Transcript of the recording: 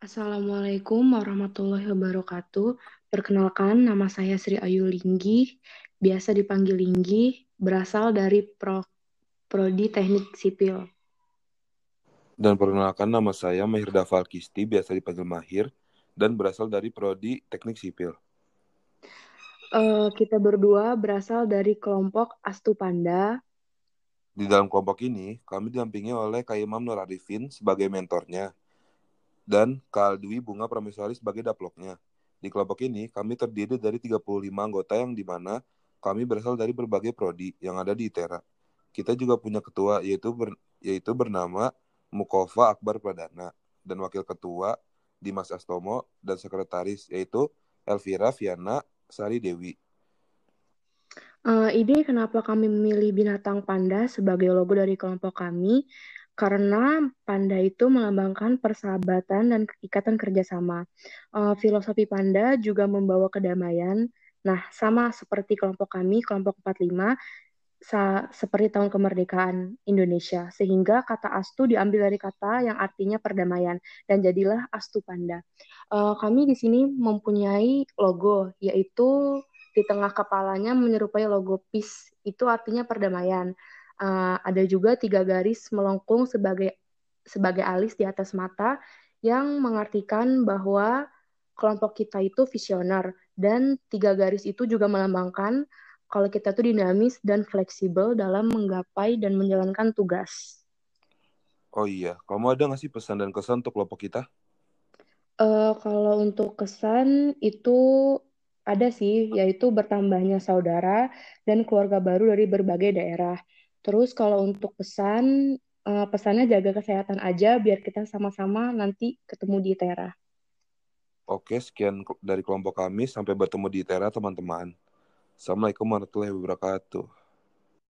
Assalamualaikum warahmatullahi wabarakatuh. Perkenalkan, nama saya Sri Ayu Linggi, biasa dipanggil Linggi, berasal dari Pro Prodi Teknik Sipil. Dan perkenalkan nama saya Mahir Dafal Kisti, biasa dipanggil Mahir, dan berasal dari Prodi Teknik Sipil. Uh, kita berdua berasal dari kelompok Astu Panda. Di dalam kelompok ini, kami didampingi oleh Kak Imam Nur Arifin sebagai mentornya, dan Kak Dwi Bunga Prameswari sebagai daploknya. Di kelompok ini, kami terdiri dari 35 anggota yang di mana kami berasal dari berbagai prodi yang ada di ITERA. Kita juga punya ketua yaitu ber, yaitu bernama Mukova Akbar Pradana dan wakil ketua Dimas Astomo dan sekretaris yaitu Elvira Viana Sari Dewi. Uh, ide kenapa kami memilih binatang panda sebagai logo dari kelompok kami karena Panda itu melambangkan persahabatan dan ikatan kerjasama. Uh, filosofi Panda juga membawa kedamaian. Nah, sama seperti kelompok kami, kelompok 45, sa seperti tahun kemerdekaan Indonesia. Sehingga kata Astu diambil dari kata yang artinya perdamaian dan jadilah Astu Panda. Uh, kami di sini mempunyai logo, yaitu di tengah kepalanya menyerupai logo peace, itu artinya perdamaian uh, ada juga tiga garis melengkung sebagai sebagai alis di atas mata yang mengartikan bahwa kelompok kita itu visioner dan tiga garis itu juga melambangkan kalau kita tuh dinamis dan fleksibel dalam menggapai dan menjalankan tugas. Oh iya, kamu ada nggak sih pesan dan kesan untuk kelompok kita? Uh, kalau untuk kesan itu ada sih, yaitu bertambahnya saudara dan keluarga baru dari berbagai daerah. Terus kalau untuk pesan, uh, pesannya jaga kesehatan aja biar kita sama-sama nanti ketemu di Tera. Oke, sekian dari kelompok kami. Sampai bertemu di Tera, teman-teman. Assalamualaikum warahmatullahi wabarakatuh.